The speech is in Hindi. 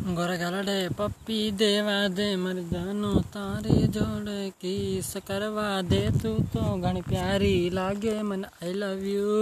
गोरा गालडे पप्पी देवा दे मर जानो तारे जोड़ की सकरवा दे तू तो घनी प्यारी लागे मन आई लव यू